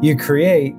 you create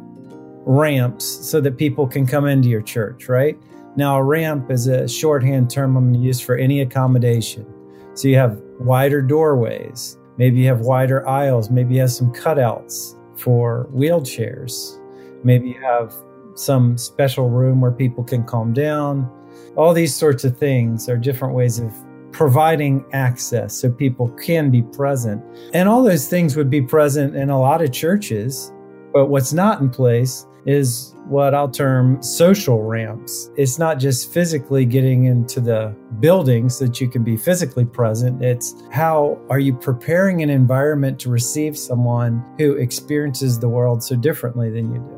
ramps so that people can come into your church, right? Now, a ramp is a shorthand term I'm going to use for any accommodation. So you have wider doorways, maybe you have wider aisles, maybe you have some cutouts for wheelchairs, maybe you have some special room where people can calm down. All these sorts of things are different ways of providing access so people can be present. And all those things would be present in a lot of churches. But what's not in place is what I'll term social ramps. It's not just physically getting into the building so that you can be physically present. It's how are you preparing an environment to receive someone who experiences the world so differently than you do?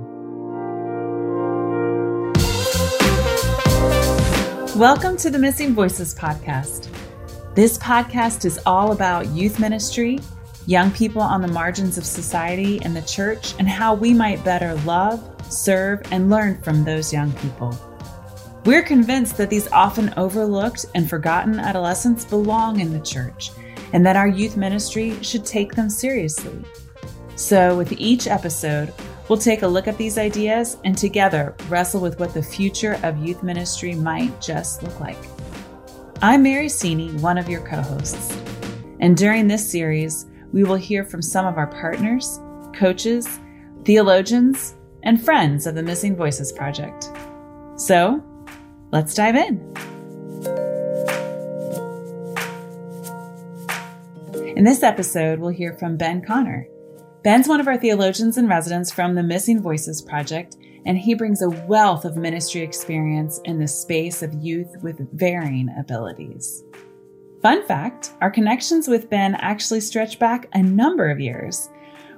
Welcome to the Missing Voices podcast. This podcast is all about youth ministry, young people on the margins of society and the church, and how we might better love, serve, and learn from those young people. We're convinced that these often overlooked and forgotten adolescents belong in the church and that our youth ministry should take them seriously. So, with each episode, We'll take a look at these ideas and together wrestle with what the future of youth ministry might just look like. I'm Mary Sini, one of your co hosts. And during this series, we will hear from some of our partners, coaches, theologians, and friends of the Missing Voices Project. So, let's dive in. In this episode, we'll hear from Ben Conner. Ben's one of our theologians in residence from the Missing Voices Project, and he brings a wealth of ministry experience in the space of youth with varying abilities. Fun fact our connections with Ben actually stretch back a number of years.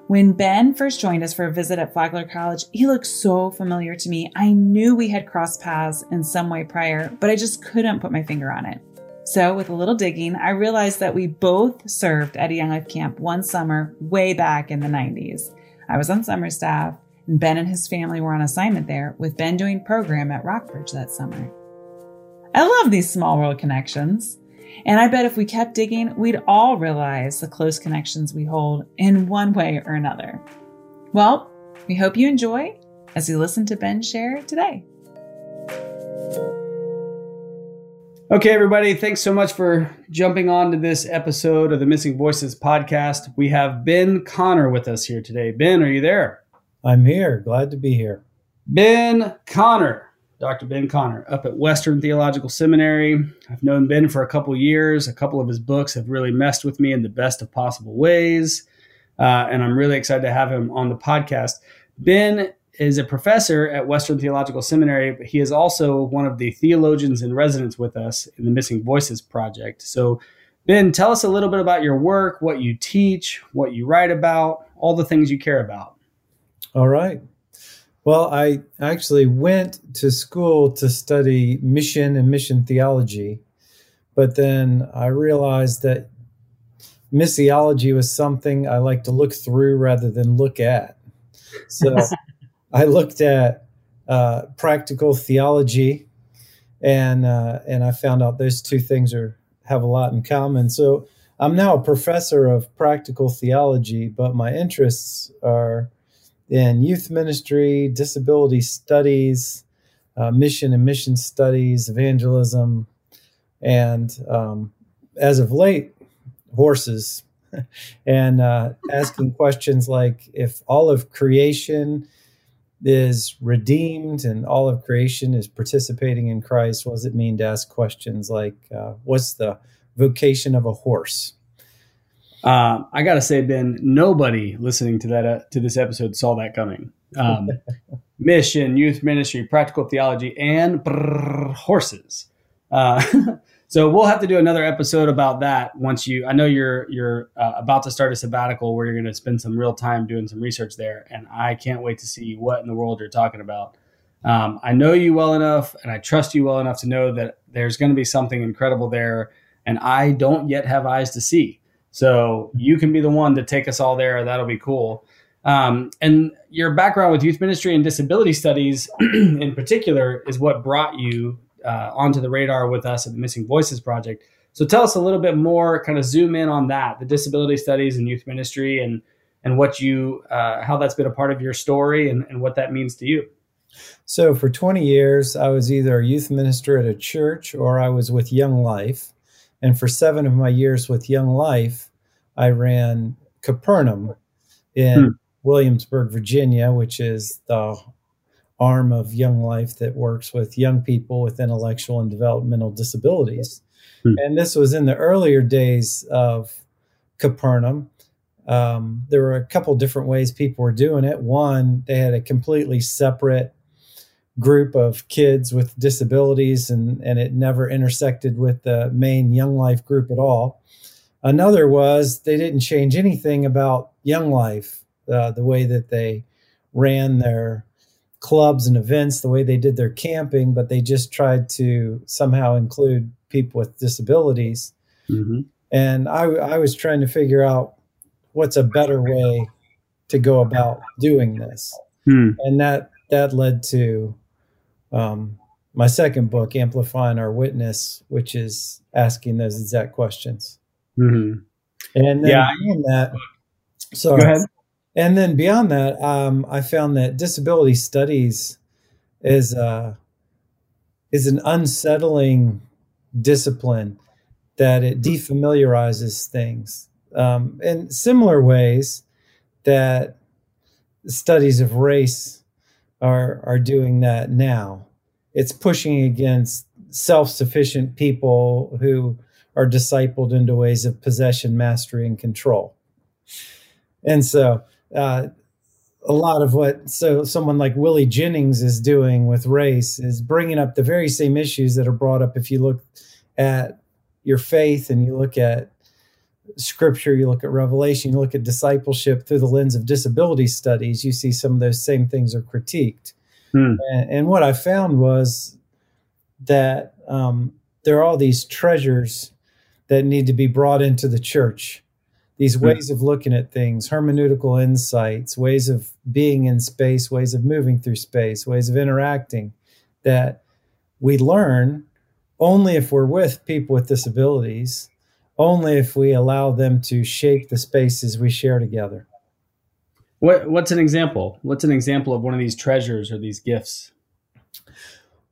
When Ben first joined us for a visit at Flagler College, he looked so familiar to me. I knew we had crossed paths in some way prior, but I just couldn't put my finger on it. So, with a little digging, I realized that we both served at a Young Life camp one summer way back in the 90s. I was on summer staff, and Ben and his family were on assignment there, with Ben doing program at Rockbridge that summer. I love these small world connections. And I bet if we kept digging, we'd all realize the close connections we hold in one way or another. Well, we hope you enjoy as you listen to Ben share today. Okay, everybody, thanks so much for jumping on to this episode of the Missing Voices podcast. We have Ben Conner with us here today. Ben, are you there? I'm here. Glad to be here. Ben Conner, Dr. Ben Conner, up at Western Theological Seminary. I've known Ben for a couple years. A couple of his books have really messed with me in the best of possible ways. Uh, and I'm really excited to have him on the podcast. Ben is a professor at Western Theological Seminary, but he is also one of the theologians in residence with us in the Missing Voices Project. So, Ben, tell us a little bit about your work, what you teach, what you write about, all the things you care about. All right. Well, I actually went to school to study mission and mission theology, but then I realized that missiology was something I like to look through rather than look at. So I looked at uh, practical theology, and uh, and I found out those two things are have a lot in common. So I'm now a professor of practical theology, but my interests are in youth ministry, disability studies, uh, mission and mission studies, evangelism, and um, as of late, horses. and uh, asking questions like if all of creation is redeemed and all of creation is participating in Christ, what does it mean to ask questions like, uh, what's the vocation of a horse? Uh, I gotta say, Ben, nobody listening to that uh, to this episode saw that coming. Um, mission, youth ministry, practical theology, and brrr, horses. Uh, So we'll have to do another episode about that once you. I know you're you're uh, about to start a sabbatical where you're going to spend some real time doing some research there, and I can't wait to see what in the world you're talking about. Um, I know you well enough, and I trust you well enough to know that there's going to be something incredible there, and I don't yet have eyes to see. So you can be the one to take us all there. That'll be cool. Um, and your background with youth ministry and disability studies, in particular, is what brought you uh, onto the radar with us at the Missing Voices Project. So tell us a little bit more, kind of zoom in on that, the disability studies and youth ministry, and and what you uh, how that's been a part of your story and, and what that means to you. So for 20 years, I was either a youth minister at a church or I was with Young Life. And for seven of my years with Young Life, I ran Capernaum in hmm. Williamsburg, Virginia, which is the arm of Young Life that works with young people with intellectual and developmental disabilities. Hmm. And this was in the earlier days of Capernaum. Um, there were a couple different ways people were doing it. One, they had a completely separate group of kids with disabilities, and, and it never intersected with the main Young Life group at all. Another was they didn't change anything about Young Life, uh, the way that they ran their clubs and events, the way they did their camping, but they just tried to somehow include people with disabilities. Mm-hmm. And I, I was trying to figure out what's a better way to go about doing this. Hmm. And that that led to um, my second book, Amplifying Our Witness, which is asking those exact questions. Mm-hmm. And then yeah. beyond that, sorry. And then beyond that, um, I found that disability studies is uh, is an unsettling discipline that it defamiliarizes things um, in similar ways that studies of race are are doing that now. It's pushing against self-sufficient people who are discipled into ways of possession, mastery, and control. And so, uh, a lot of what so someone like Willie Jennings is doing with race is bringing up the very same issues that are brought up if you look at your faith and you look at scripture, you look at revelation, you look at discipleship through the lens of disability studies, you see some of those same things are critiqued. Hmm. And, and, what I found was that um, there are all these treasures that need to be brought into the church. These hmm. ways of looking at things, hermeneutical insights, ways of being in space, ways of moving through space, ways of interacting that we learn only if we're with people with disabilities only if we allow them to shape the spaces we share together. What, what's an example? What's an example of one of these treasures or these gifts?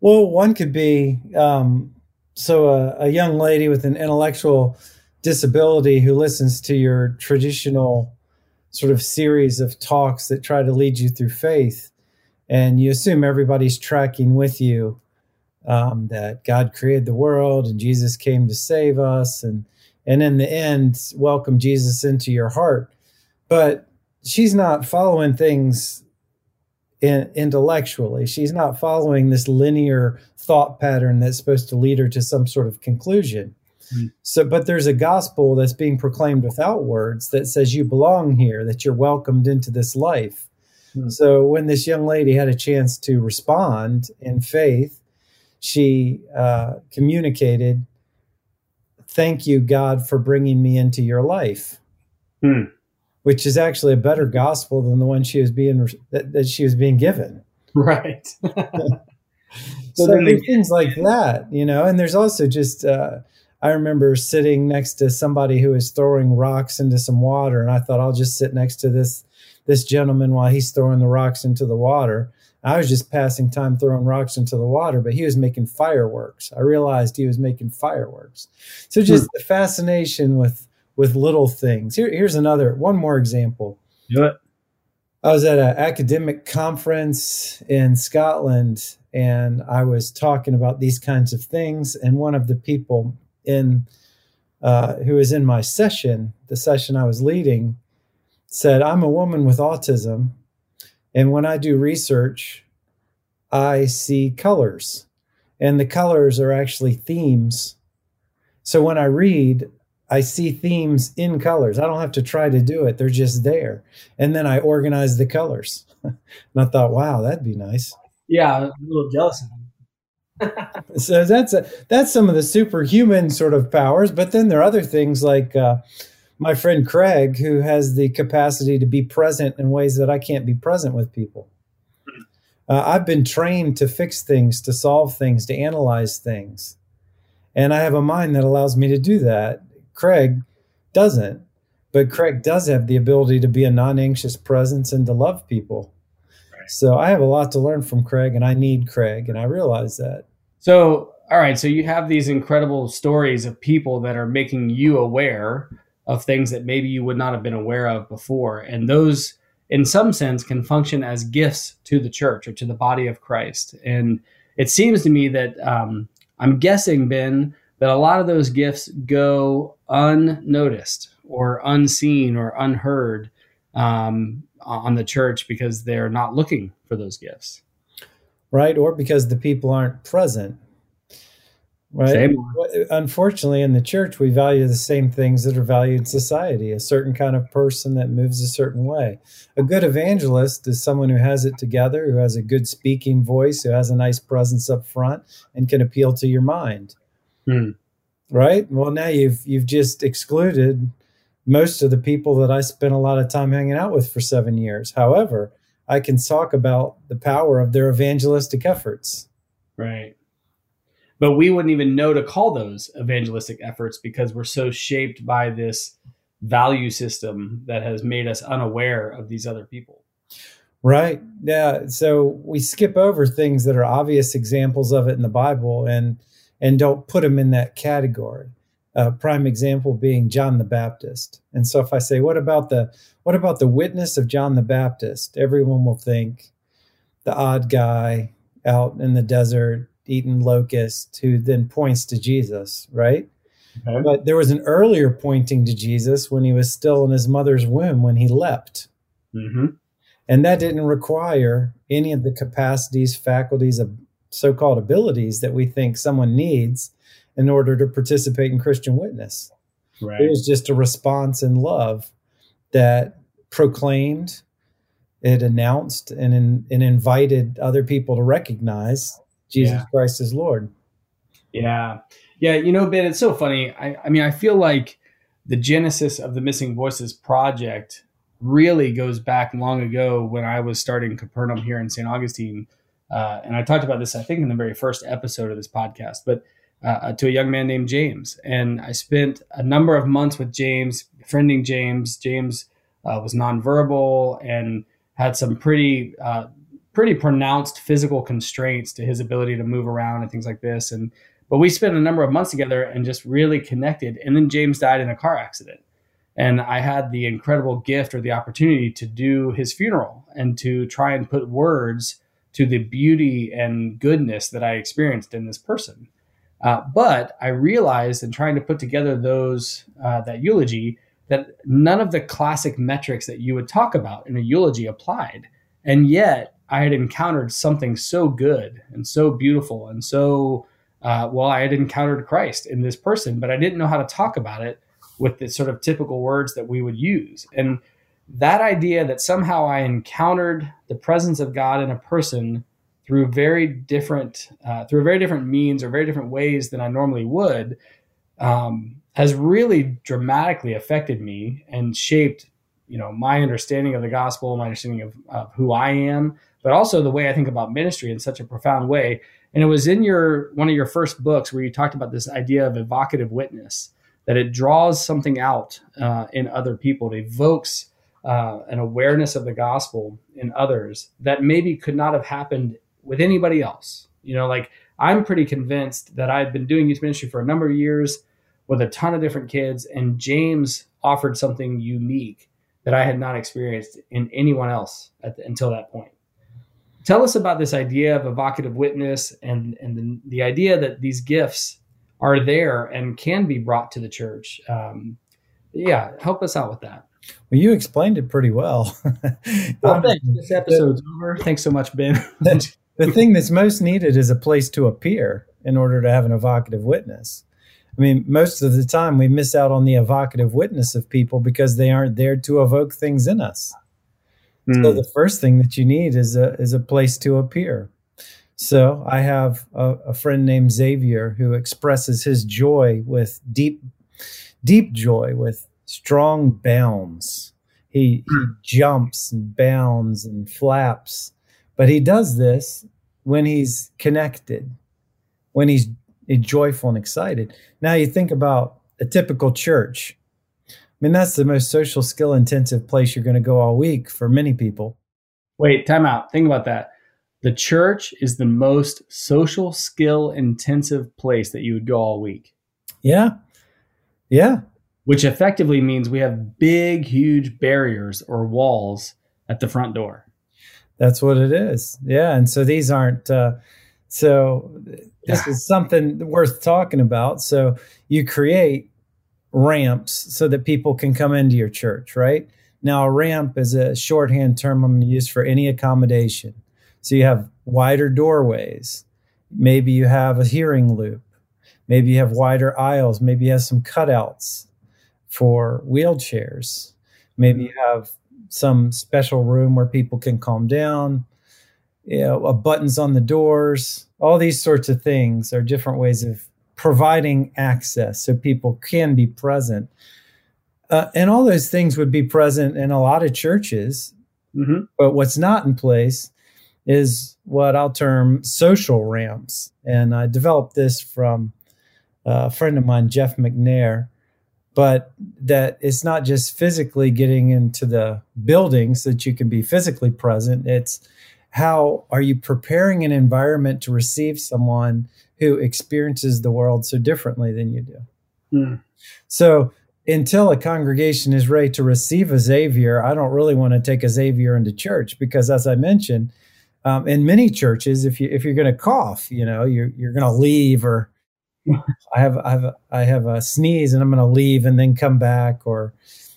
Well, one could be um, so a, a young lady with an intellectual disability who listens to your traditional sort of series of talks that try to lead you through faith, and you assume everybody's tracking with you. Um, that God created the world and Jesus came to save us, and and in the end welcome Jesus into your heart. But she's not following things in, intellectually. She's not following this linear thought pattern that's supposed to lead her to some sort of conclusion. Mm-hmm. So, but there's a gospel that's being proclaimed without words that says you belong here, that you're welcomed into this life. Mm-hmm. So, when this young lady had a chance to respond in faith, she uh, communicated thank you, God, for bringing me into your life. Hmm. Which is actually a better gospel than the one she was being that, that she was being given. Right. so there are things like that, you know. And there's also just uh, I remember sitting next to somebody who was throwing rocks into some water, and I thought I'll just sit next to this this gentleman while he's throwing the rocks into the water. I was just passing time throwing rocks into the water, but he was making fireworks. I realized he was making fireworks. So just hmm. the fascination with with little things. Here, here's another one more example. Do it. I was at an academic conference in Scotland, and I was talking about these kinds of things. And one of the people in uh, who was in my session, the session I was leading, said, "I'm a woman with autism." And when I do research, I see colors, and the colors are actually themes. So when I read, I see themes in colors. I don't have to try to do it, they're just there. And then I organize the colors. and I thought, wow, that'd be nice. Yeah, I'm a little jealous of them. so that's a, that's some of the superhuman sort of powers, but then there are other things like uh, my friend Craig, who has the capacity to be present in ways that I can't be present with people. Uh, I've been trained to fix things, to solve things, to analyze things. And I have a mind that allows me to do that. Craig doesn't. But Craig does have the ability to be a non anxious presence and to love people. Right. So I have a lot to learn from Craig, and I need Craig, and I realize that. So, all right. So you have these incredible stories of people that are making you aware of things that maybe you would not have been aware of before. And those, in some sense, can function as gifts to the church or to the body of Christ. And it seems to me that um, I'm guessing, Ben, that a lot of those gifts go unnoticed or unseen or unheard um, on the church because they're not looking for those gifts. Right. Or because the people aren't present. Right. Same. Unfortunately, in the church, we value the same things that are valued in society a certain kind of person that moves a certain way. A good evangelist is someone who has it together, who has a good speaking voice, who has a nice presence up front, and can appeal to your mind. Hmm. Right. Well, now you've you've just excluded most of the people that I spent a lot of time hanging out with for seven years. However, I can talk about the power of their evangelistic efforts. Right but we wouldn't even know to call those evangelistic efforts because we're so shaped by this value system that has made us unaware of these other people. Right. Yeah. So we skip over things that are obvious examples of it in the Bible and and don't put them in that category. Uh, prime example being John the Baptist. And so if I say, what about the what about the witness of John the Baptist? Everyone will think the odd guy out in the desert eating locust who then points to Jesus, right? Okay. But there was an earlier pointing to Jesus when he was still in his mother's womb when he leapt. Mm-hmm. And that didn't require any of the capacities, faculties, of so called abilities that we think someone needs in order to participate in Christian witness. Right. It was just a response in love that proclaimed, it announced, and, in, and invited other people to recognize Jesus yeah. Christ as Lord. Yeah. Yeah. You know, Ben, it's so funny. I, I mean, I feel like the genesis of the Missing Voices project really goes back long ago when I was starting Capernaum here in St. Augustine. Uh, and I talked about this, I think, in the very first episode of this podcast, but uh, to a young man named James. And I spent a number of months with James, befriending James. James uh, was nonverbal and had some pretty uh, pretty pronounced physical constraints to his ability to move around and things like this. And but we spent a number of months together and just really connected. And then James died in a car accident. And I had the incredible gift or the opportunity to do his funeral and to try and put words to the beauty and goodness that I experienced in this person. Uh, but I realized in trying to put together those uh, that eulogy that none of the classic metrics that you would talk about in a eulogy applied, and yet I had encountered something so good and so beautiful and so uh, well. I had encountered Christ in this person, but I didn't know how to talk about it with the sort of typical words that we would use. And that idea that somehow I encountered the presence of God in a person through very different uh, through very different means or very different ways than I normally would um, has really dramatically affected me and shaped you know my understanding of the gospel, my understanding of, of who I am, but also the way I think about ministry in such a profound way. And it was in your one of your first books where you talked about this idea of evocative witness, that it draws something out uh, in other people, it evokes uh, an awareness of the gospel in others that maybe could not have happened with anybody else. You know, like I'm pretty convinced that I've been doing youth ministry for a number of years with a ton of different kids, and James offered something unique that I had not experienced in anyone else the, until that point. Tell us about this idea of evocative witness and and the, the idea that these gifts are there and can be brought to the church. Um, yeah, help us out with that. Well, you explained it pretty well. well thanks. This episode's the, over. Thanks so much, Ben. the, the thing that's most needed is a place to appear in order to have an evocative witness. I mean, most of the time we miss out on the evocative witness of people because they aren't there to evoke things in us. Mm. So hmm. the first thing that you need is a is a place to appear. So I have a, a, friend named Xavier who expresses his joy with deep, deep joy with strong bounds. He, he hmm. jumps and bounds and flaps, but he does this when he's connected, when he's joyful and excited. Now you think about a typical church I mean, that's the most social skill intensive place you're going to go all week for many people. Wait, time out. Think about that. The church is the most social skill intensive place that you would go all week. Yeah. Yeah. Which effectively means we have big, huge barriers or walls at the front door. That's what it is. Yeah. And so these aren't, uh, so this is something worth talking about. So you create ramps so that people can come into your church, right? Now, a ramp is a shorthand term I'm going to use for any accommodation. So you have wider doorways. Maybe you have a hearing loop. Maybe you have wider aisles. Maybe you have some cutouts for wheelchairs. Maybe you have some special room where people can calm down. You know, buttons on the doors. All these sorts of things are different ways of providing access so people can be present. Uh, and all those things would be present in a lot of churches. Mm-hmm. But what's not in place is what I'll term social ramps. And I developed this from a friend of mine, Jeff McNair. But that it's not just physically getting into the buildings that you can be physically present. It's how are you preparing an environment to receive someone who experiences the world so differently than you do? Mm. So until a congregation is ready to receive a Xavier, I don't really want to take a Xavier into church because, as I mentioned, um, in many churches, if you if you're going to cough, you know, you're you're going to leave, or I have I have a, I have a sneeze and I'm going to leave and then come back, or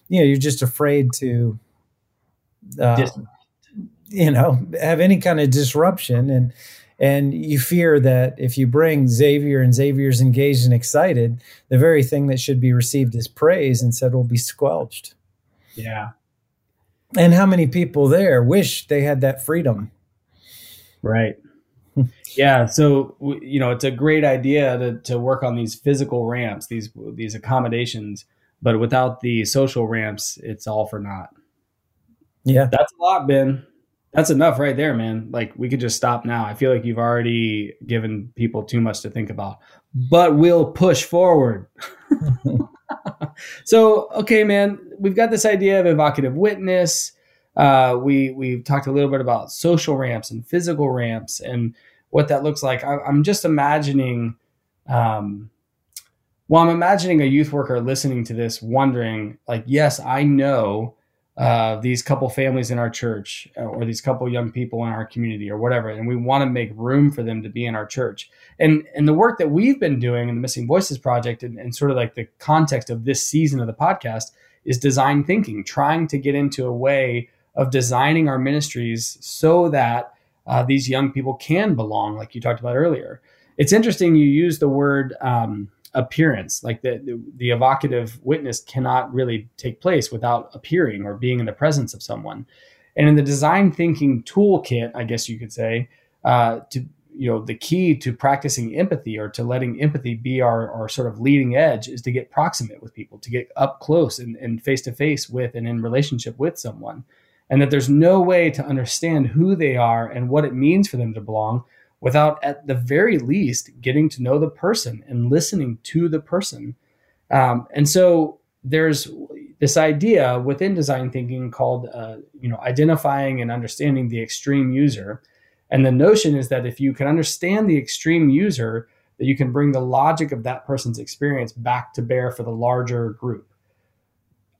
you know, you're just afraid to, uh, you know, have any kind of disruption, and and you fear that if you bring Xavier and Xavier's engaged and excited, the very thing that should be received as praise instead will be squelched. Yeah. And how many people there wish they had that freedom? Right. Yeah. So you know, it's a great idea to to work on these physical ramps, these these accommodations, but without the social ramps, it's all for naught. Yeah, that's a lot, Ben. That's enough right there, man. Like we could just stop now. I feel like you've already given people too much to think about, but we'll push forward. so, okay, man, we've got this idea of evocative witness uh, we we've talked a little bit about social ramps and physical ramps and what that looks like. I, am just imagining, um, well, I'm imagining a youth worker listening to this, wondering, like, yes, I know uh, these couple families in our church uh, or these couple young people in our community or whatever, and we want to make room for them to be in our church. And and the work that we've been doing in the Missing Voices Project and, and sort of like the context of this season of the podcast is design thinking, trying to get into a way of designing our ministries so that uh, these young people can belong, like you talked about earlier. It's interesting you use the word um, appearance, like the, the, the evocative witness cannot really take place without appearing or being in the presence of someone. And in the design thinking toolkit, I guess you could say, uh, to you know the key to practicing empathy or to letting empathy be our, our sort of leading edge is to get proximate with people to get up close and face to face with and in relationship with someone and that there's no way to understand who they are and what it means for them to belong without, at the very least, getting to know the person and listening to the person. Um, and so there's this idea within design thinking called, uh, you know, identifying and understanding the extreme user. And the notion is that if you can understand the extreme user, that you can bring the logic of that person's experience back to bear for the larger group.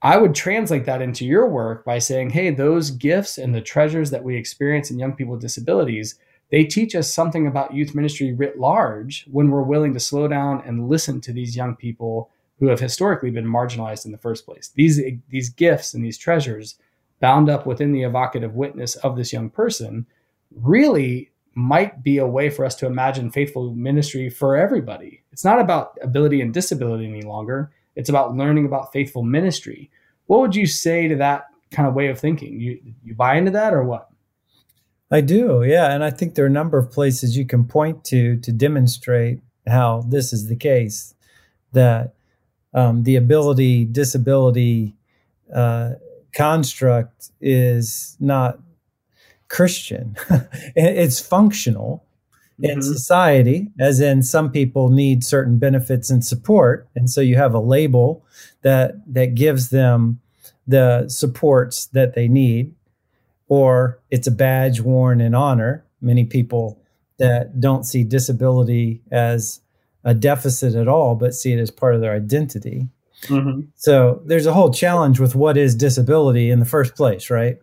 I would translate that into your work by saying, hey, those gifts and the treasures that we experience in young people with disabilities, they teach us something about youth ministry writ large when we're willing to slow down and listen to these young people who have historically been marginalized in the first place. These, these gifts and these treasures bound up within the evocative witness of this young person really might be a way for us to imagine faithful ministry for everybody. It's not about ability and disability any longer. It's about learning about faithful ministry. What would you say to that kind of way of thinking? You you buy into that or what? I do, yeah, and I think there are a number of places you can point to to demonstrate how this is the case. That um, the ability disability uh, construct is not Christian. it's functional, in mm-hmm. society, as in some people need certain benefits and support, and so you have a label that that gives them the supports that they need, or it's a badge worn in honor. Many people that don't see disability as a deficit at all, but see it as part of their identity. Mm-hmm. So there's a whole challenge with what is disability in the first place, right?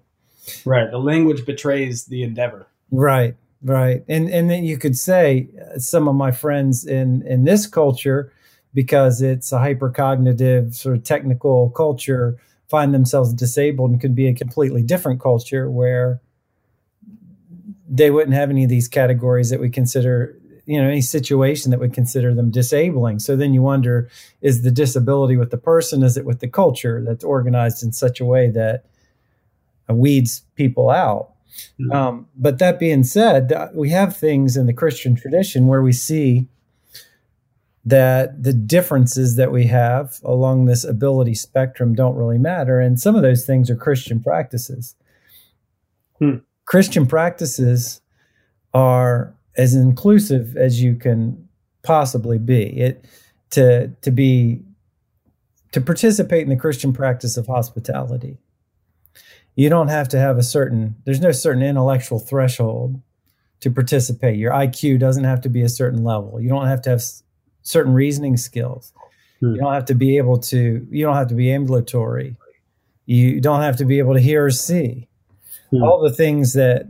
Right. The language betrays the endeavor. Right. Right. And and then you could say uh, some of my friends in in this culture, because it's a hypercognitive sort of technical culture, find themselves disabled and could be a completely different culture where they wouldn't have any of these categories that we consider you know any situation that would consider them disabling so then you wonder is the disability with the person is it with the culture that's organized in such a way that weeds people out mm-hmm. um, but that being said we have things in the christian tradition where we see that the differences that we have along this ability spectrum don't really matter and some of those things are christian practices hmm. christian practices are as inclusive as you can possibly be. It to to be to participate in the Christian practice of hospitality. You don't have to have a certain there's no certain intellectual threshold to participate. Your IQ doesn't have to be a certain level. You don't have to have certain reasoning skills. Hmm. You don't have to be able to you don't have to be ambulatory. You don't have to be able to hear or see. Hmm. All the things that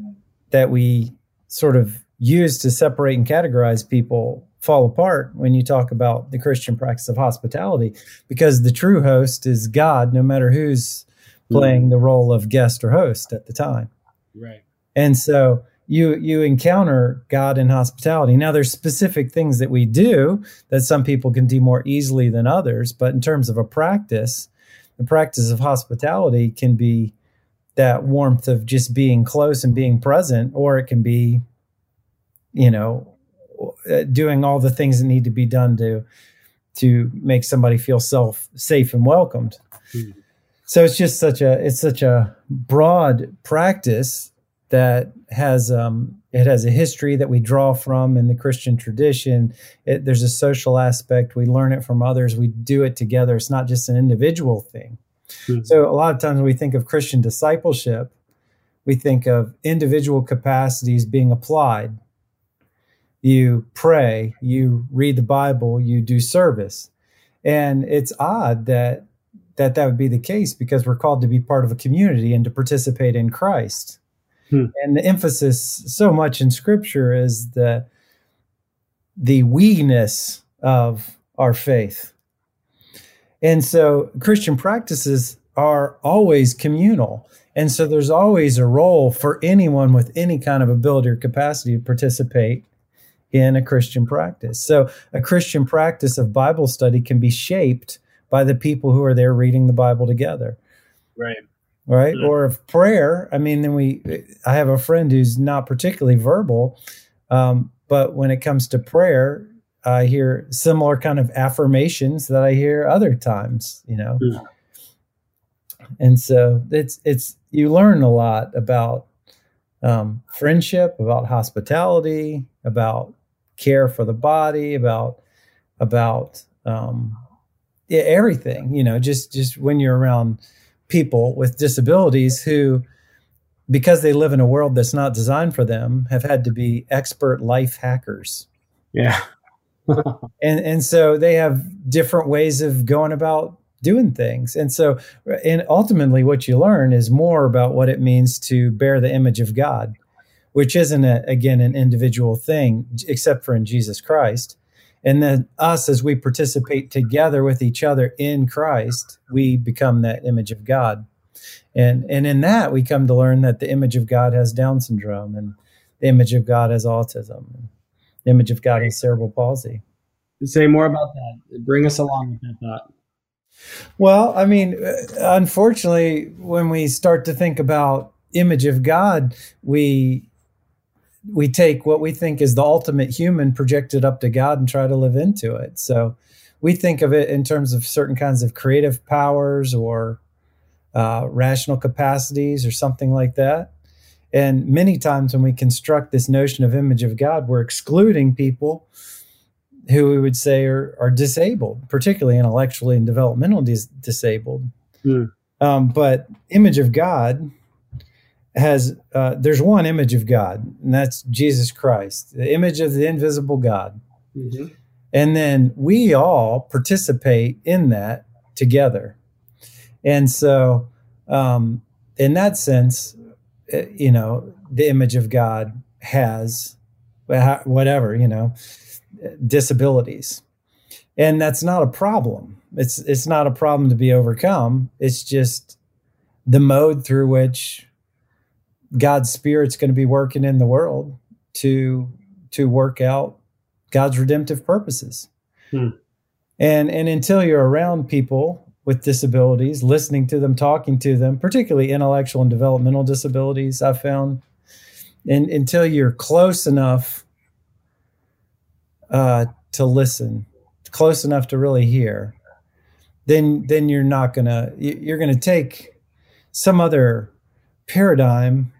that we sort of use to separate and categorize people fall apart when you talk about the Christian practice of hospitality because the true host is God, no matter who's playing the role of guest or host at the time. Right. And so you you encounter God in hospitality. Now there's specific things that we do that some people can do more easily than others, but in terms of a practice, the practice of hospitality can be that warmth of just being close and being present, or it can be you know, uh, doing all the things that need to be done to to make somebody feel self safe and welcomed. Hmm. So it's just such a it's such a broad practice that has um, it has a history that we draw from in the Christian tradition. It, there's a social aspect. We learn it from others. We do it together. It's not just an individual thing. Hmm. So a lot of times when we think of Christian discipleship, we think of individual capacities being applied you pray, you read the Bible, you do service. And it's odd that that that would be the case because we're called to be part of a community and to participate in Christ. Hmm. And the emphasis so much in scripture is the the we-ness of our faith. And so Christian practices are always communal. And so there's always a role for anyone with any kind of ability or capacity to participate in a Christian practice. So, a Christian practice of Bible study can be shaped by the people who are there reading the Bible together. Right. Right. Mm-hmm. Or of prayer. I mean, then we, I have a friend who's not particularly verbal, um, but when it comes to prayer, I hear similar kind of affirmations that I hear other times, you know. Mm-hmm. And so it's, it's, you learn a lot about um, friendship, about hospitality, about care for the body, about about um, everything. You know, just just when you're around people with disabilities who, because they live in a world that's not designed for them, have had to be expert life hackers. Yeah. and and so they have different ways of going about doing things. And so and ultimately what you learn is more about what it means to bear the image of God which isn't a, again an individual thing except for in Jesus Christ. And then us, as we participate together with each other in Christ, we become that image of God. And and in that we come to learn that the image of God has Down syndrome and the image of God has autism. And the image of God has cerebral palsy. Say more about that. Bring us along with that thought. Well, I mean, unfortunately, when we start to think about image of God, we we take what we think is the ultimate human projected up to God and try to live into it. So we think of it in terms of certain kinds of creative powers or uh, rational capacities or something like that. And many times when we construct this notion of image of God, we're excluding people who we would say are, are disabled, particularly intellectually and developmentally dis- disabled. Mm. Um, but image of God has uh, there's one image of God, and that's Jesus Christ, the image of the invisible God. Mm-hmm. And then we all participate in that together. And so, um, in that sense, uh, you know, the image of God has whatever, you know, disabilities. And that's not a problem. It's it's not a problem to be overcome. It's just the mode through which God's spirit's going to be working in the world to to work out God's redemptive purposes. Hmm. And and until you're around people with disabilities, listening to them, talking to them, particularly intellectual and developmental disabilities, I've found, and until you're close enough uh, to listen, close enough to really hear, then then you're not gonna you're gonna take some other paradigm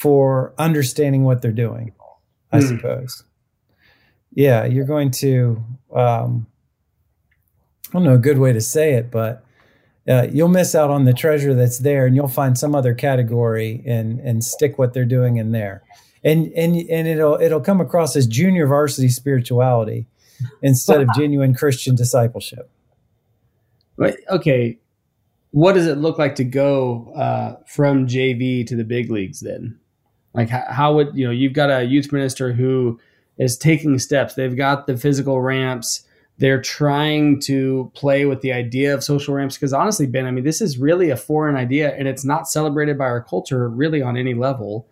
for understanding what they're doing, I mm. suppose. Yeah, you're going to, um, I don't know a good way to say it, but uh, you'll miss out on the treasure that's there and you'll find some other category and, and stick what they're doing in there. And, and, and it'll, it'll come across as junior varsity spirituality instead of genuine Christian discipleship. Okay. What does it look like to go uh, from JV to the big leagues then? Like how, would you know you've got a youth minister who is taking steps. They've got the physical ramps. They're trying to play with the idea of social ramps because honestly, Ben, I mean, this is really a foreign idea and it's not celebrated by our culture really on any level.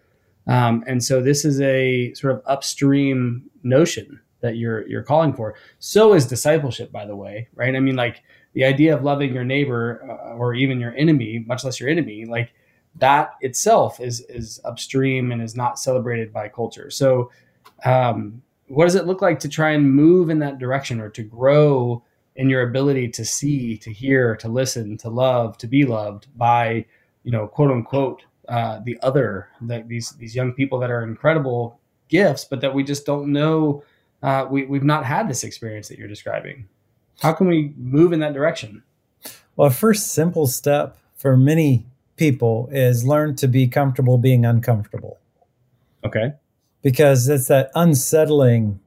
Um, and so this is a sort of upstream notion that you're you're calling for. So is discipleship, by the way, right? I mean, like the idea of loving your neighbor uh, or even your enemy, much less your enemy, like that itself is is upstream and is not celebrated by culture. So, um, what does it look like to try and move in that direction or to grow in your ability to see, to hear, to listen, to love, to be loved by, you know, quote unquote, uh, the other, that these these young people that are incredible gifts, but that we just don't know. Uh, we we've not had this experience that you're describing. How can we move in that direction? Well, a first simple step for many people is learn to be comfortable being uncomfortable. Okay. Because it's that unsettling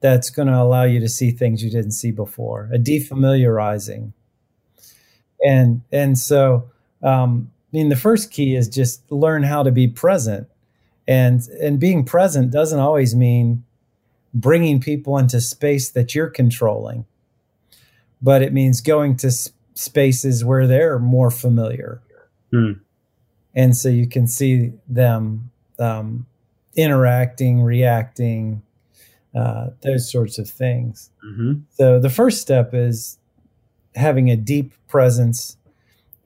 that's going to allow you to see things you didn't see before, a defamiliarizing. And and so um, I mean the first key is just learn how to be present. And and being present doesn't always mean bringing people into space that you're controlling. But it means going to spaces where they're more familiar Mm. And so you can see them um, interacting, reacting, uh, those sorts of things. Mm-hmm. So the first step is having a deep presence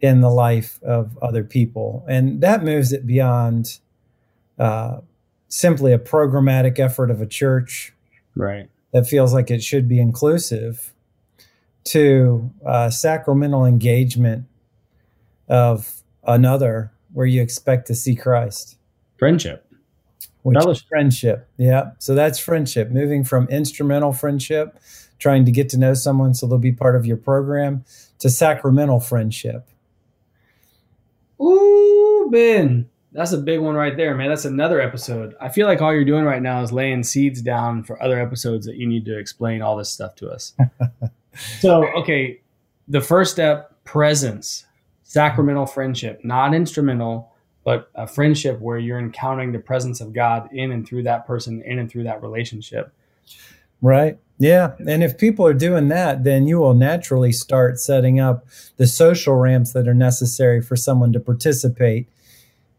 in the life of other people. And that moves it beyond uh, simply a programmatic effort of a church. Right. That feels like it should be inclusive to uh, sacramental engagement of another where you expect to see Christ. Friendship. Which Fellowship. friendship. Yeah. So that's friendship. Moving from instrumental friendship, trying to get to know someone so they'll be part of your program, to sacramental friendship. Ooh, Ben. That's a big one right there, man. That's another episode. I feel like all you're doing right now is laying seeds down for other episodes that you need to explain all this stuff to us. so, okay, the first step presence sacramental friendship, not instrumental, but a friendship where you're encountering the presence of God in and through that person, in and through that relationship. Right. Yeah. And if people are doing that, then you will naturally start setting up the social ramps that are necessary for someone to participate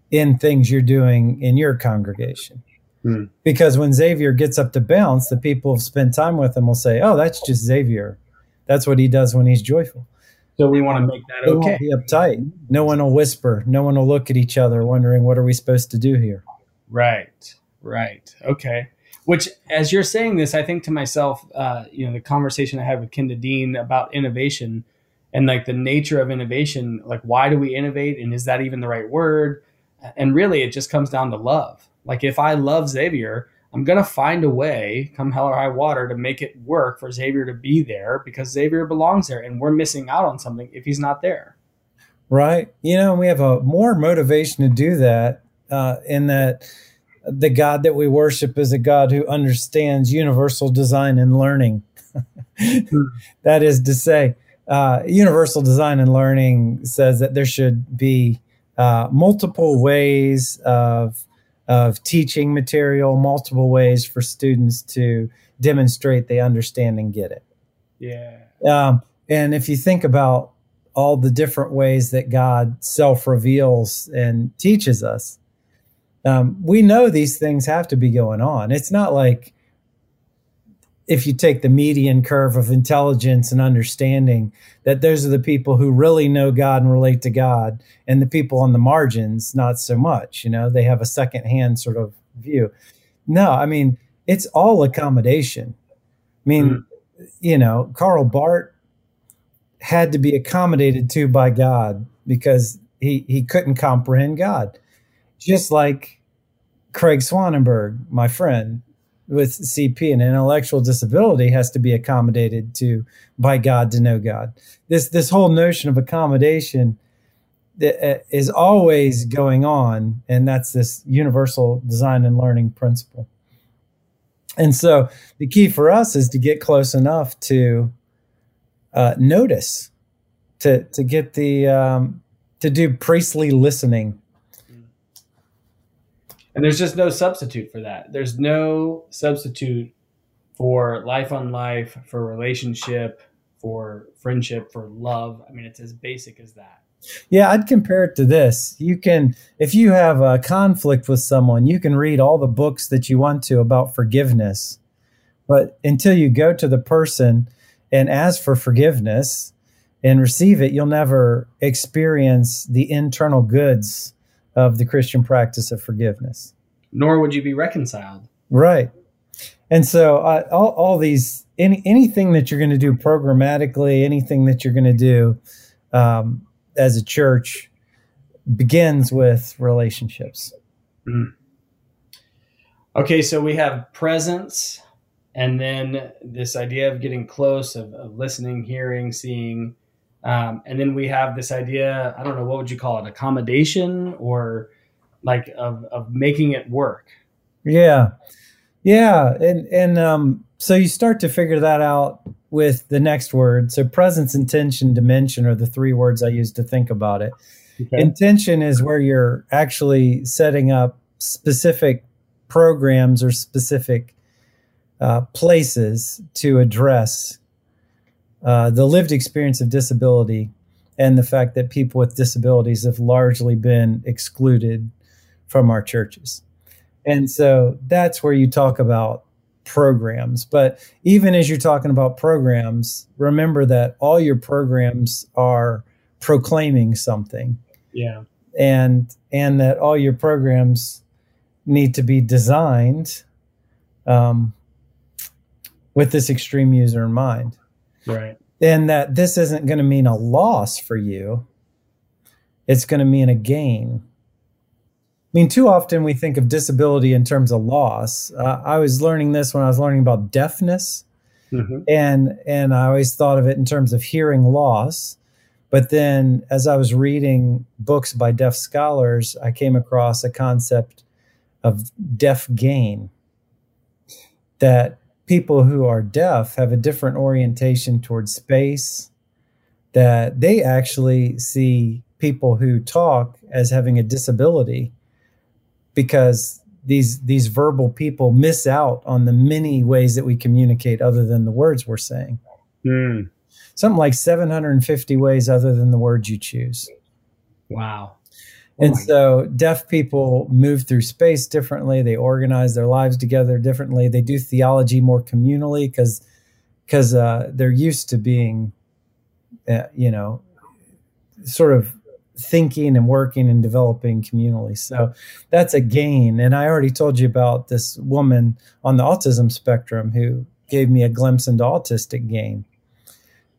in things you're doing in your congregation. Hmm. Because when Xavier gets up to bounce, the people who've spent time with him will say, Oh, that's just Xavier. That's what he does when he's joyful. So we want to make that okay. Won't be uptight. No one will whisper. No one will look at each other, wondering what are we supposed to do here. Right. Right. Okay. Which, as you're saying this, I think to myself, uh, you know, the conversation I had with Kenda Dean about innovation and like the nature of innovation, like why do we innovate, and is that even the right word? and really it just comes down to love. Like if I love Xavier, I'm gonna find a way, come hell or high water, to make it work for Xavier to be there because Xavier belongs there, and we're missing out on something if he's not there. Right. You know, we have a more motivation to do that uh, in that the God that we worship is a God who understands universal design and learning. that is to say, uh, universal design and learning says that there should be uh, multiple ways of of teaching material, multiple ways for students to demonstrate they understand and get it. Yeah. Um, and if you think about all the different ways that God self reveals and teaches us, um, we know these things have to be going on. It's not like if you take the median curve of intelligence and understanding that those are the people who really know God and relate to God, and the people on the margins, not so much. You know, they have a secondhand sort of view. No, I mean, it's all accommodation. I mean, mm. you know, Karl Barth had to be accommodated to by God because he, he couldn't comprehend God just like Craig Swannenberg, my friend with CP and intellectual disability has to be accommodated to by God to know God. This this whole notion of accommodation uh, is always going on, and that's this universal design and learning principle. And so the key for us is to get close enough to uh, notice, to to get the um, to do priestly listening and there's just no substitute for that. There's no substitute for life on life, for relationship, for friendship, for love. I mean, it's as basic as that. Yeah, I'd compare it to this. You can, if you have a conflict with someone, you can read all the books that you want to about forgiveness. But until you go to the person and ask for forgiveness and receive it, you'll never experience the internal goods of the Christian practice of forgiveness. Nor would you be reconciled. Right. And so uh, all, all these, any, anything that you're going to do programmatically, anything that you're going to do um, as a church begins with relationships. Mm. Okay, so we have presence and then this idea of getting close, of, of listening, hearing, seeing, um, and then we have this idea, I don't know, what would you call it? Accommodation or like of, of making it work. Yeah. Yeah. And, and, um, so you start to figure that out with the next word. So presence, intention, dimension are the three words I use to think about it. Okay. Intention is where you're actually setting up specific programs or specific uh, places to address uh, the lived experience of disability and the fact that people with disabilities have largely been excluded from our churches. And so that's where you talk about programs. But even as you're talking about programs, remember that all your programs are proclaiming something. Yeah. And and that all your programs need to be designed um, with this extreme user in mind. Right. And that this isn't going to mean a loss for you, it's going to mean a gain. I mean, too often we think of disability in terms of loss. Uh, I was learning this when I was learning about deafness, mm-hmm. and and I always thought of it in terms of hearing loss. But then, as I was reading books by deaf scholars, I came across a concept of deaf gain. That people who are deaf have a different orientation towards space, that they actually see people who talk as having a disability because these these verbal people miss out on the many ways that we communicate other than the words we're saying. Mm. Something like 750 ways other than the words you choose. Wow. Oh and so deaf people move through space differently. They organize their lives together differently. They do theology more communally because because uh, they're used to being, uh, you know, sort of thinking and working and developing communally. So that's a gain. And I already told you about this woman on the autism spectrum who gave me a glimpse into autistic gain.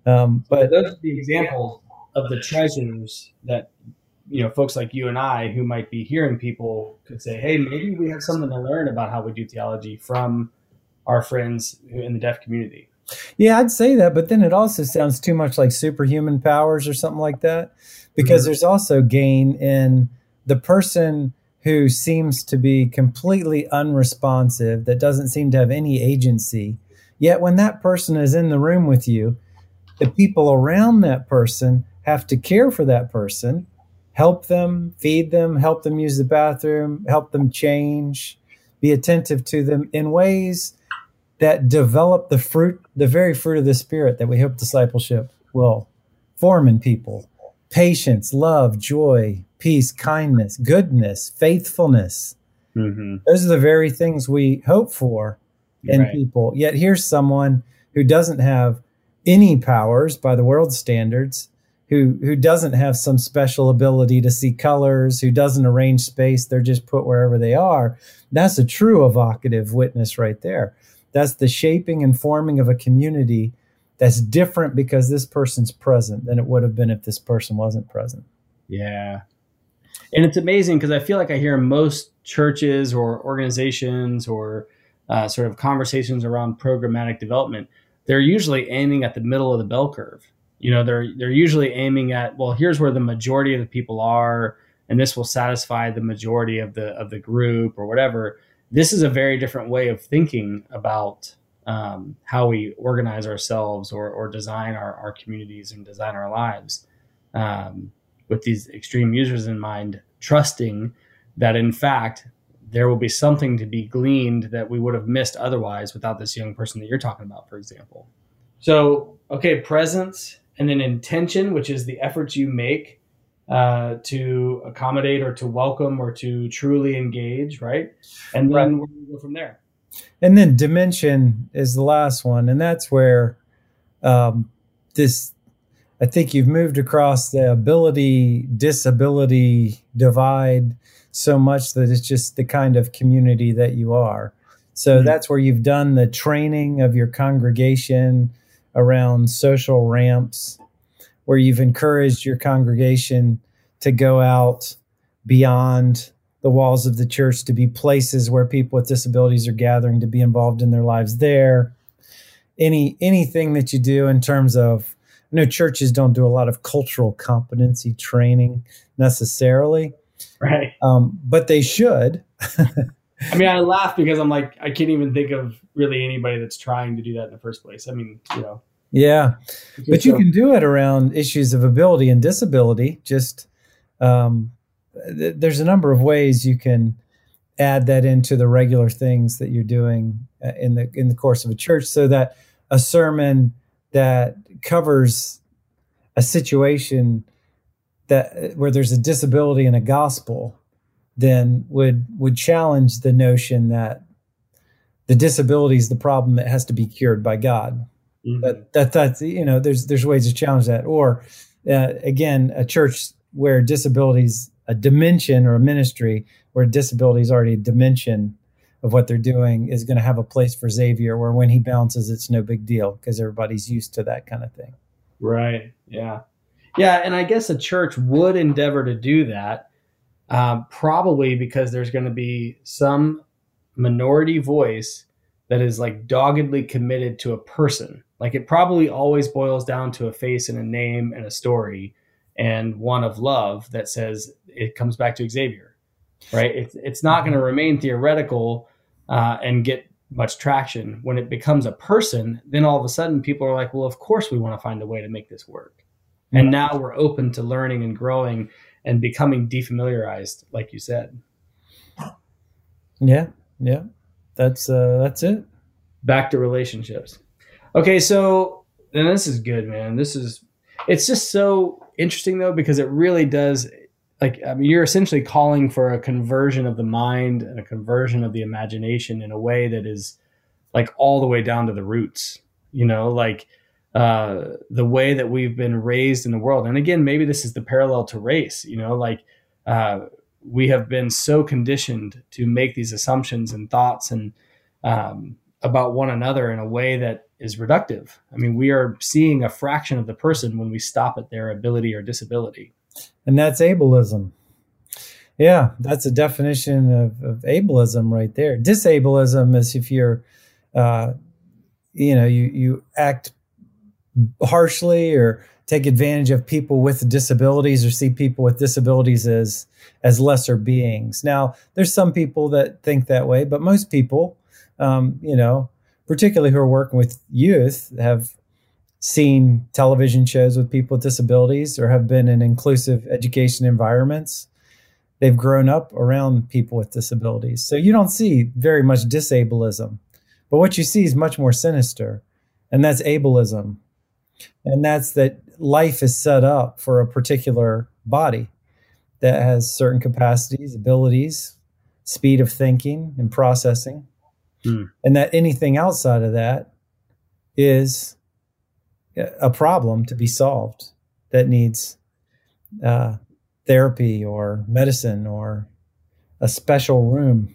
Um, but those are the examples of the treasures that you know folks like you and I who might be hearing people could say, hey, maybe we have something to learn about how we do theology from our friends in the deaf community. Yeah, I'd say that, but then it also sounds too much like superhuman powers or something like that, because mm-hmm. there's also gain in the person who seems to be completely unresponsive, that doesn't seem to have any agency. Yet when that person is in the room with you, the people around that person have to care for that person, help them, feed them, help them use the bathroom, help them change, be attentive to them in ways that develop the fruit, the very fruit of the spirit that we hope discipleship will form in people. Patience, love, joy, peace, kindness, goodness, faithfulness. Mm-hmm. Those are the very things we hope for in right. people. Yet here's someone who doesn't have any powers by the world's standards, who who doesn't have some special ability to see colors, who doesn't arrange space, they're just put wherever they are. That's a true evocative witness right there. That's the shaping and forming of a community that's different because this person's present than it would have been if this person wasn't present. Yeah. And it's amazing because I feel like I hear most churches or organizations or uh, sort of conversations around programmatic development, they're usually aiming at the middle of the bell curve. You know, they're they're usually aiming at well, here's where the majority of the people are, and this will satisfy the majority of the of the group or whatever. This is a very different way of thinking about um, how we organize ourselves or, or design our, our communities and design our lives. Um, with these extreme users in mind, trusting that in fact there will be something to be gleaned that we would have missed otherwise without this young person that you're talking about, for example. So, okay, presence and then intention, which is the efforts you make uh, to accommodate or to welcome or to truly engage, right? And then right. we go from there. And then dimension is the last one, and that's where um, this I think you've moved across the ability disability divide so much that it's just the kind of community that you are. So mm-hmm. that's where you've done the training of your congregation around social ramps, where you've encouraged your congregation to go out beyond the walls of the church to be places where people with disabilities are gathering to be involved in their lives there. Any anything that you do in terms of I know churches don't do a lot of cultural competency training necessarily, right? Um, but they should. I mean, I laugh because I'm like, I can't even think of really anybody that's trying to do that in the first place. I mean, you know. Yeah, but you can do it around issues of ability and disability. Just um, th- there's a number of ways you can add that into the regular things that you're doing uh, in the in the course of a church, so that a sermon that covers a situation that where there's a disability in a gospel then would would challenge the notion that the disability is the problem that has to be cured by God. Mm-hmm. That that that's you know there's there's ways to challenge that. Or uh, again, a church where disabilities a dimension or a ministry where disability is already a dimension of what they're doing is going to have a place for Xavier, where when he bounces, it's no big deal because everybody's used to that kind of thing. Right. Yeah. Yeah. And I guess a church would endeavor to do that, um, probably because there's going to be some minority voice that is like doggedly committed to a person. Like it probably always boils down to a face and a name and a story and one of love that says it comes back to Xavier, right? It's, it's not going to remain theoretical uh, and get much traction. When it becomes a person, then all of a sudden people are like, well, of course we want to find a way to make this work. And now we're open to learning and growing and becoming defamiliarized, like you said. Yeah, yeah, that's uh, that's it. Back to relationships. Okay, so and this is good, man. This is it's just so interesting though because it really does like I mean, you're essentially calling for a conversion of the mind and a conversion of the imagination in a way that is like all the way down to the roots you know like uh, the way that we've been raised in the world and again maybe this is the parallel to race you know like uh, we have been so conditioned to make these assumptions and thoughts and um, about one another in a way that is reductive i mean we are seeing a fraction of the person when we stop at their ability or disability and that's ableism. Yeah, that's a definition of, of ableism right there. Disableism is if you're, uh, you know, you you act harshly or take advantage of people with disabilities or see people with disabilities as as lesser beings. Now, there's some people that think that way, but most people, um, you know, particularly who are working with youth, have seen television shows with people with disabilities or have been in inclusive education environments. They've grown up around people with disabilities. So you don't see very much disableism. But what you see is much more sinister, and that's ableism. And that's that life is set up for a particular body that has certain capacities, abilities, speed of thinking and processing. Hmm. And that anything outside of that is a problem to be solved that needs uh, therapy or medicine or a special room.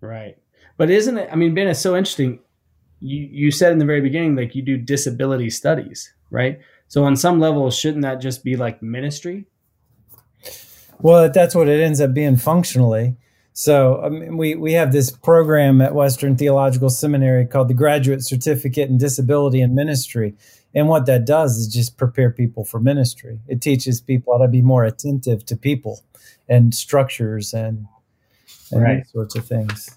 Right. But isn't it? I mean, Ben, it's so interesting. You you said in the very beginning, like you do disability studies, right? So on some level, shouldn't that just be like ministry? Well, that's what it ends up being functionally. So I mean, we we have this program at Western Theological Seminary called the Graduate Certificate in Disability and Ministry, and what that does is just prepare people for ministry. It teaches people how to be more attentive to people and structures and and right. sorts of things.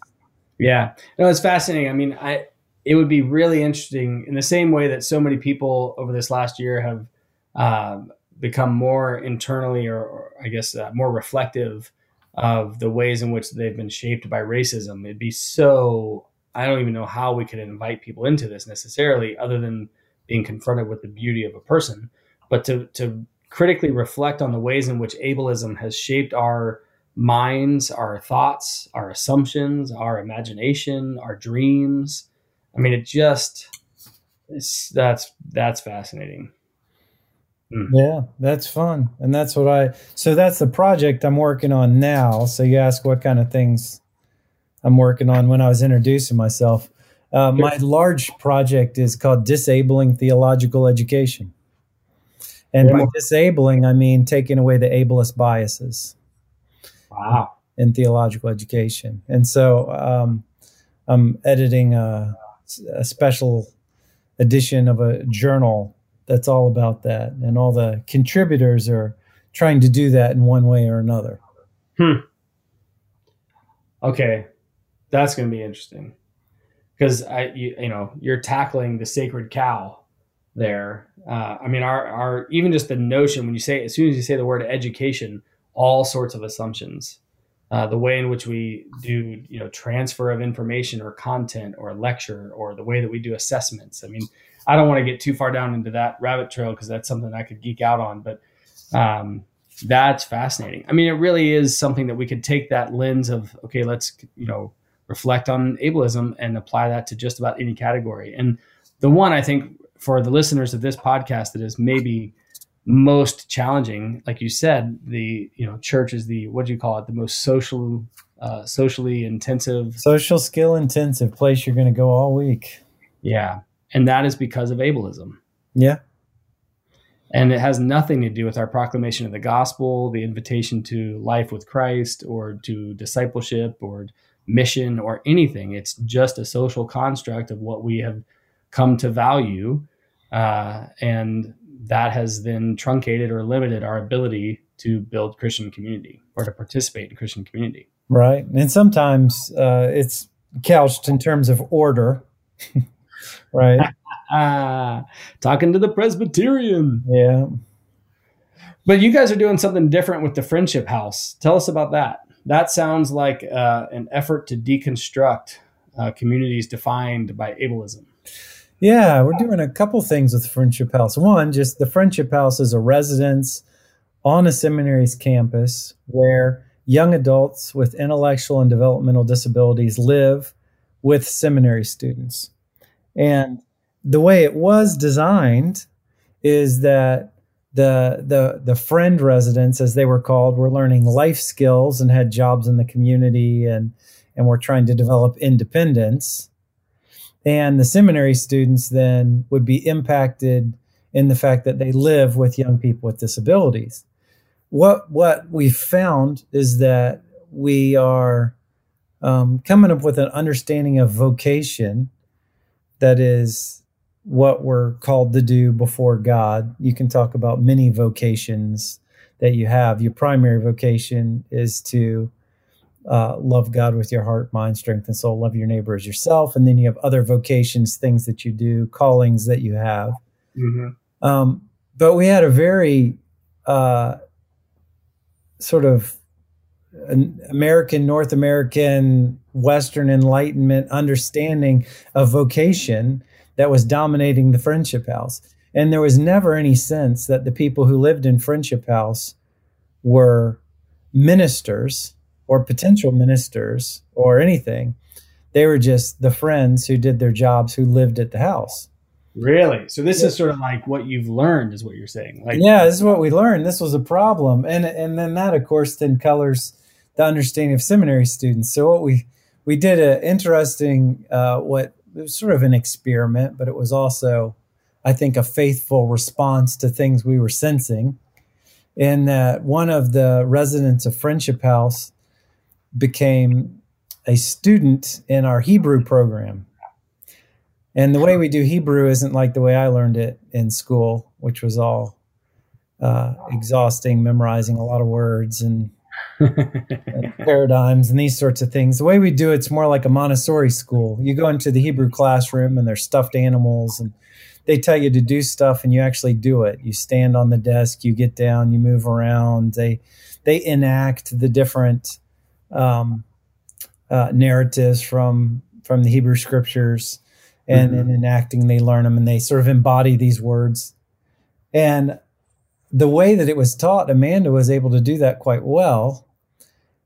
Yeah, no, it's fascinating. I mean, I it would be really interesting in the same way that so many people over this last year have um, become more internally or, or I guess uh, more reflective of the ways in which they've been shaped by racism. It'd be so I don't even know how we could invite people into this necessarily, other than being confronted with the beauty of a person, but to to critically reflect on the ways in which ableism has shaped our minds, our thoughts, our assumptions, our imagination, our dreams. I mean, it just that's that's fascinating. Mm. Yeah, that's fun. And that's what I so that's the project I'm working on now. So you ask what kind of things I'm working on when I was introducing myself. Uh, my large project is called Disabling Theological Education. And by disabling, I mean taking away the ableist biases. Wow. In theological education. And so um, I'm editing a, a special edition of a journal that's all about that. And all the contributors are trying to do that in one way or another. Hmm. Okay. That's going to be interesting. Because I, you, you, know, you're tackling the sacred cow there. Uh, I mean, our, our, even just the notion when you say, as soon as you say the word education, all sorts of assumptions. Uh, the way in which we do, you know, transfer of information or content or lecture or the way that we do assessments. I mean, I don't want to get too far down into that rabbit trail because that's something I could geek out on, but um, that's fascinating. I mean, it really is something that we could take that lens of, okay, let's, you know, reflect on ableism and apply that to just about any category. And the one I think for the listeners of this podcast that is maybe most challenging, like you said, the, you know, church is the, what do you call it? The most social, uh, socially intensive, social skill intensive place you're going to go all week. Yeah and that is because of ableism. Yeah. And it has nothing to do with our proclamation of the gospel, the invitation to life with Christ, or to discipleship, or mission, or anything. It's just a social construct of what we have come to value. Uh, and that has then truncated or limited our ability to build Christian community or to participate in Christian community. Right. And sometimes uh, it's couched in terms of order. right? Talking to the Presbyterian. Yeah. But you guys are doing something different with the Friendship House. Tell us about that. That sounds like uh, an effort to deconstruct uh, communities defined by ableism. Yeah, we're doing a couple things with Friendship House. One, just the Friendship House is a residence on a seminary's campus where young adults with intellectual and developmental disabilities live with seminary students. And the way it was designed is that the the the friend residents, as they were called, were learning life skills and had jobs in the community and and were trying to develop independence. And the seminary students then would be impacted in the fact that they live with young people with disabilities. what what we found is that we are um, coming up with an understanding of vocation that is what we're called to do before God. You can talk about many vocations that you have. Your primary vocation is to uh, love God with your heart, mind, strength, and soul. Love your neighbor as yourself, and then you have other vocations, things that you do, callings that you have. Mm-hmm. Um, but we had a very uh, sort of American, North American, Western Enlightenment understanding of vocation that was dominating the Friendship House. And there was never any sense that the people who lived in Friendship House were ministers or potential ministers or anything. They were just the friends who did their jobs who lived at the house. Really? So this is sort of like what you've learned, is what you're saying. Like, yeah, this is what we learned. This was a problem, and and then that, of course, then colors the understanding of seminary students. So what we we did an interesting uh, what it was sort of an experiment, but it was also, I think, a faithful response to things we were sensing. In that one of the residents of Friendship House became a student in our Hebrew program. And the way we do Hebrew isn't like the way I learned it in school, which was all uh, exhausting, memorizing a lot of words and, and, paradigms and these sorts of things. The way we do it's more like a Montessori school. You go into the Hebrew classroom and there's stuffed animals and they tell you to do stuff and you actually do it. You stand on the desk, you get down, you move around. They they enact the different um, uh, narratives from from the Hebrew scriptures and mm-hmm. in enacting they learn them and they sort of embody these words. And the way that it was taught amanda was able to do that quite well.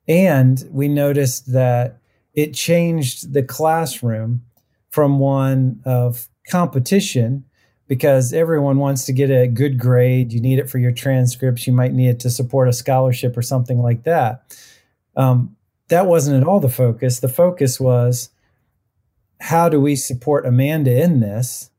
And we noticed that it changed the classroom from one of competition because everyone wants to get a good grade. You need it for your transcripts. You might need it to support a scholarship or something like that um, that wasn't at all the focus the focus was how do we support Amanda in this?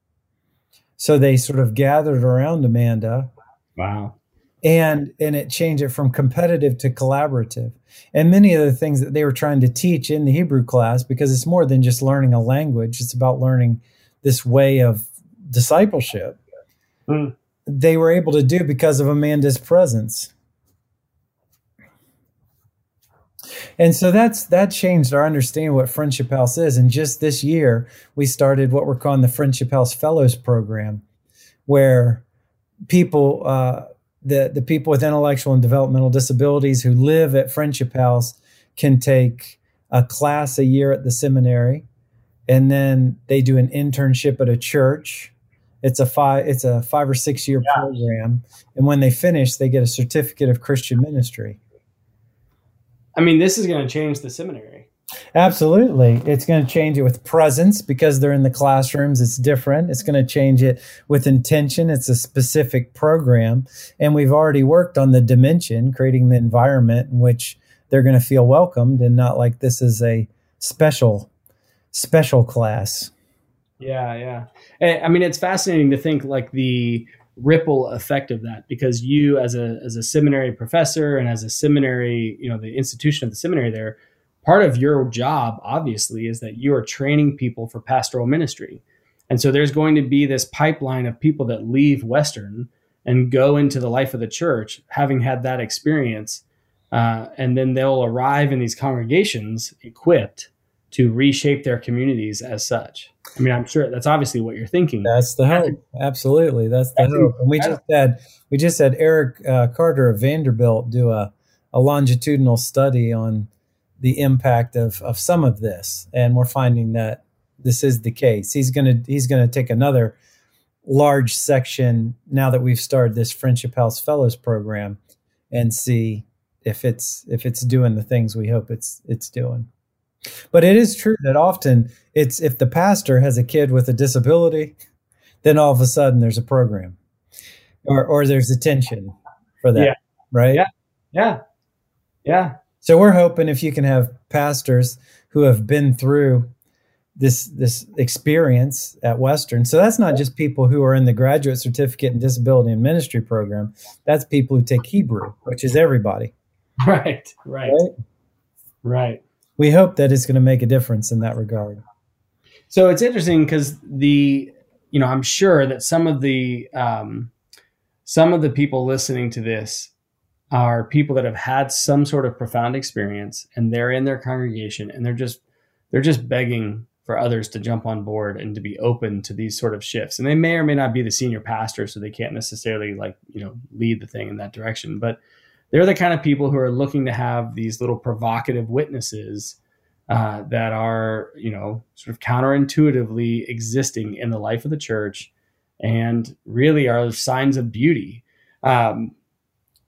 So they sort of gathered around Amanda. Wow. And and it changed it from competitive to collaborative. And many of the things that they were trying to teach in the Hebrew class, because it's more than just learning a language, it's about learning this way of discipleship. Mm. They were able to do because of Amanda's presence. And so that's that changed our understanding of what Friendship House is. And just this year, we started what we're calling the Friendship House Fellows Program, where people, uh, the the people with intellectual and developmental disabilities who live at Friendship House can take a class a year at the seminary, and then they do an internship at a church. It's a five it's a five or six year yeah. program, and when they finish, they get a certificate of Christian ministry. I mean, this is going to change the seminary. Absolutely. It's going to change it with presence because they're in the classrooms. It's different. It's going to change it with intention. It's a specific program. And we've already worked on the dimension, creating the environment in which they're going to feel welcomed and not like this is a special, special class. Yeah, yeah. I mean, it's fascinating to think like the ripple effect of that because you as a as a seminary professor and as a seminary you know the institution of the seminary there part of your job obviously is that you are training people for pastoral ministry. And so there's going to be this pipeline of people that leave western and go into the life of the church having had that experience uh, and then they'll arrive in these congregations equipped to reshape their communities as such I mean, I'm sure that's obviously what you're thinking. That's the hope. Absolutely, that's the hope. And we just had we just had Erik uh, Carter of Vanderbilt do a, a longitudinal study on the impact of of some of this, and we're finding that this is the case. He's gonna he's gonna take another large section now that we've started this Friendship House Fellows program, and see if it's if it's doing the things we hope it's it's doing. But it is true that often it's if the pastor has a kid with a disability, then all of a sudden there's a program or, or there's attention for that. Yeah. Right. Yeah. Yeah. Yeah. So we're hoping if you can have pastors who have been through this this experience at Western. So that's not just people who are in the graduate certificate in disability and ministry program. That's people who take Hebrew, which is everybody. Right, right, right. right. We hope that it's going to make a difference in that regard. So it's interesting because the you know I'm sure that some of the um, some of the people listening to this are people that have had some sort of profound experience and they're in their congregation and they're just they're just begging for others to jump on board and to be open to these sort of shifts. And they may or may not be the senior pastor, so they can't necessarily like, you know, lead the thing in that direction. But they're the kind of people who are looking to have these little provocative witnesses uh, that are, you know, sort of counterintuitively existing in the life of the church and really are signs of beauty. Um,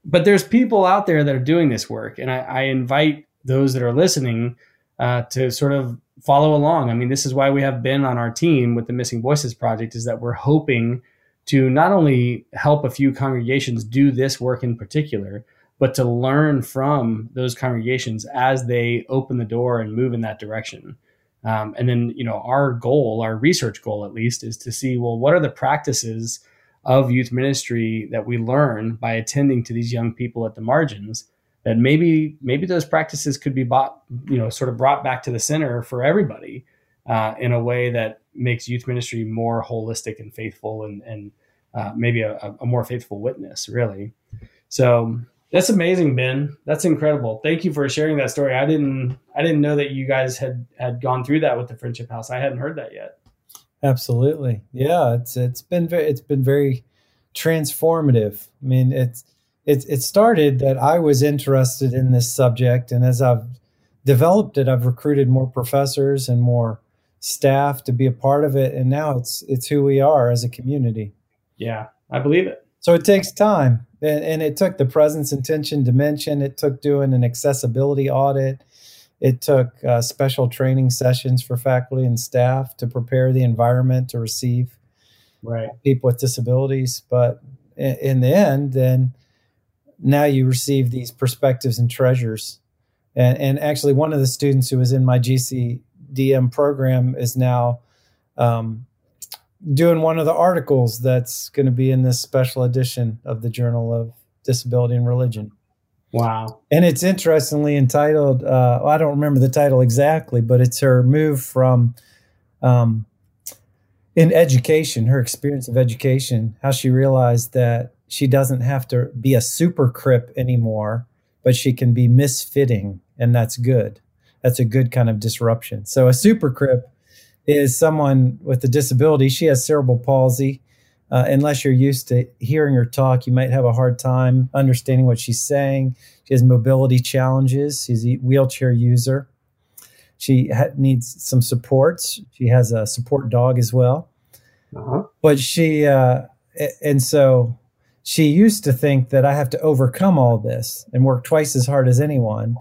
but there's people out there that are doing this work, and I, I invite those that are listening uh, to sort of follow along. I mean, this is why we have been on our team with the Missing Voices Project, is that we're hoping to not only help a few congregations do this work in particular, but to learn from those congregations as they open the door and move in that direction. Um, and then, you know, our goal, our research goal at least, is to see well, what are the practices of youth ministry that we learn by attending to these young people at the margins that maybe maybe those practices could be bought you know sort of brought back to the center for everybody uh, in a way that makes youth ministry more holistic and faithful and and uh, maybe a, a, more faithful witness really so that's amazing ben that's incredible thank you for sharing that story i didn't i didn't know that you guys had had gone through that with the friendship house i hadn't heard that yet absolutely yeah it's it's been very it's been very transformative i mean it's it, it started that I was interested in this subject. And as I've developed it, I've recruited more professors and more staff to be a part of it. And now it's, it's who we are as a community. Yeah, I believe it. So it takes time. And, and it took the presence, intention, dimension. It took doing an accessibility audit. It took uh, special training sessions for faculty and staff to prepare the environment to receive right. people with disabilities. But in, in the end, then now you receive these perspectives and treasures. And, and actually, one of the students who was in my GCDM program is now um, doing one of the articles that's going to be in this special edition of the Journal of Disability and Religion. Wow. And it's interestingly entitled, uh, I don't remember the title exactly, but it's her move from um, in education, her experience of education, how she realized that she doesn't have to be a super crip anymore, but she can be misfitting, and that's good. That's a good kind of disruption. So a super crip is someone with a disability. She has cerebral palsy. Uh, unless you're used to hearing her talk, you might have a hard time understanding what she's saying. She has mobility challenges. She's a wheelchair user. She ha- needs some supports. She has a support dog as well. Uh-huh. But she, uh, and so she used to think that I have to overcome all this and work twice as hard as anyone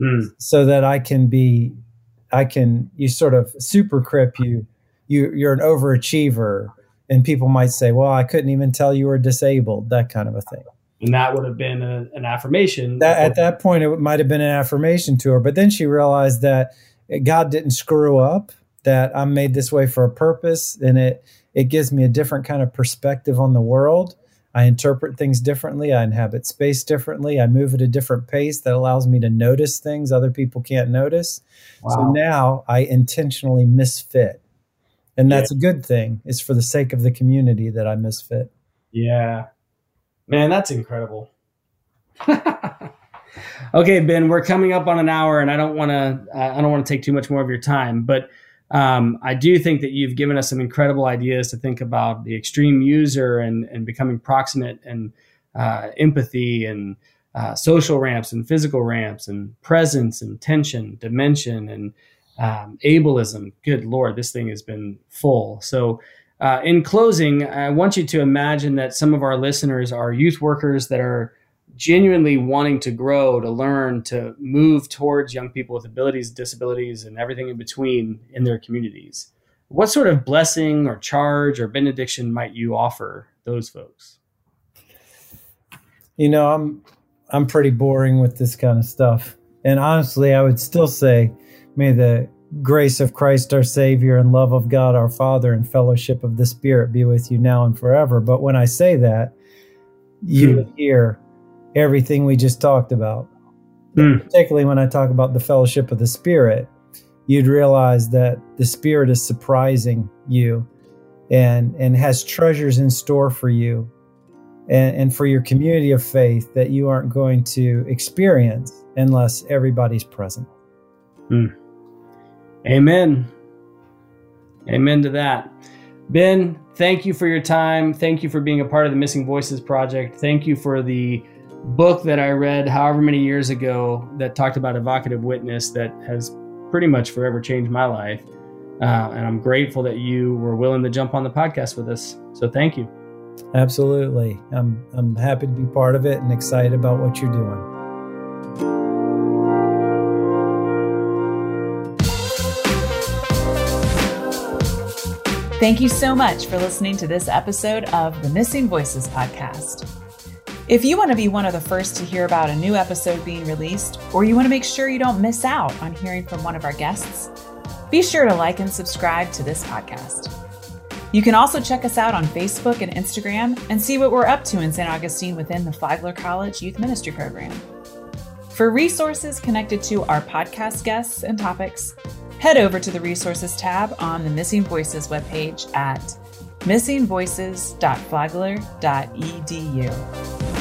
mm. so that I can be, I can, you sort of super crip you, you, you're an overachiever. And people might say, well, I couldn't even tell you were disabled, that kind of a thing. And that would have been a, an affirmation. That, at that point, it might have been an affirmation to her. But then she realized that God didn't screw up, that I'm made this way for a purpose. And it, it gives me a different kind of perspective on the world I interpret things differently. I inhabit space differently. I move at a different pace that allows me to notice things other people can't notice. Wow. So now I intentionally misfit. And that's yeah. a good thing. It's for the sake of the community that I misfit. Yeah. Man, that's incredible. okay, Ben, we're coming up on an hour and I don't want to I don't want to take too much more of your time, but um, I do think that you've given us some incredible ideas to think about the extreme user and, and becoming proximate and uh, empathy and uh, social ramps and physical ramps and presence and tension, dimension and um, ableism. Good Lord, this thing has been full. So, uh, in closing, I want you to imagine that some of our listeners are youth workers that are genuinely wanting to grow, to learn, to move towards young people with abilities, disabilities, and everything in between in their communities. What sort of blessing or charge or benediction might you offer those folks? You know, I'm I'm pretty boring with this kind of stuff. And honestly, I would still say may the grace of Christ our Savior and love of God our Father and fellowship of the Spirit be with you now and forever. But when I say that, you hmm. would hear everything we just talked about. Mm. Particularly when I talk about the fellowship of the Spirit, you'd realize that the Spirit is surprising you and and has treasures in store for you and, and for your community of faith that you aren't going to experience unless everybody's present. Amen. Amen to that. Ben, thank you for your time. Thank you for being a part of the Missing Voices Project. Thank you for the book that I read however many years ago that talked about evocative witness that has pretty much forever changed my life. Uh, and I'm grateful that you were willing to jump on the podcast with us. So thank you. Absolutely. I'm I'm happy to be part of it and excited about what you're doing. Thank you so much for listening to this episode of the Missing Voices podcast. If you want to be one of the first to hear about a new episode being released, or you want to make sure you don't miss out on hearing from one of our guests, be sure to like and subscribe to this podcast. You can also check us out on Facebook and Instagram and see what we're up to in St. Augustine within the Flagler College Youth Ministry Program. For resources connected to our podcast guests and topics, head over to the Resources tab on the Missing Voices webpage at missingvoices.flagler.edu.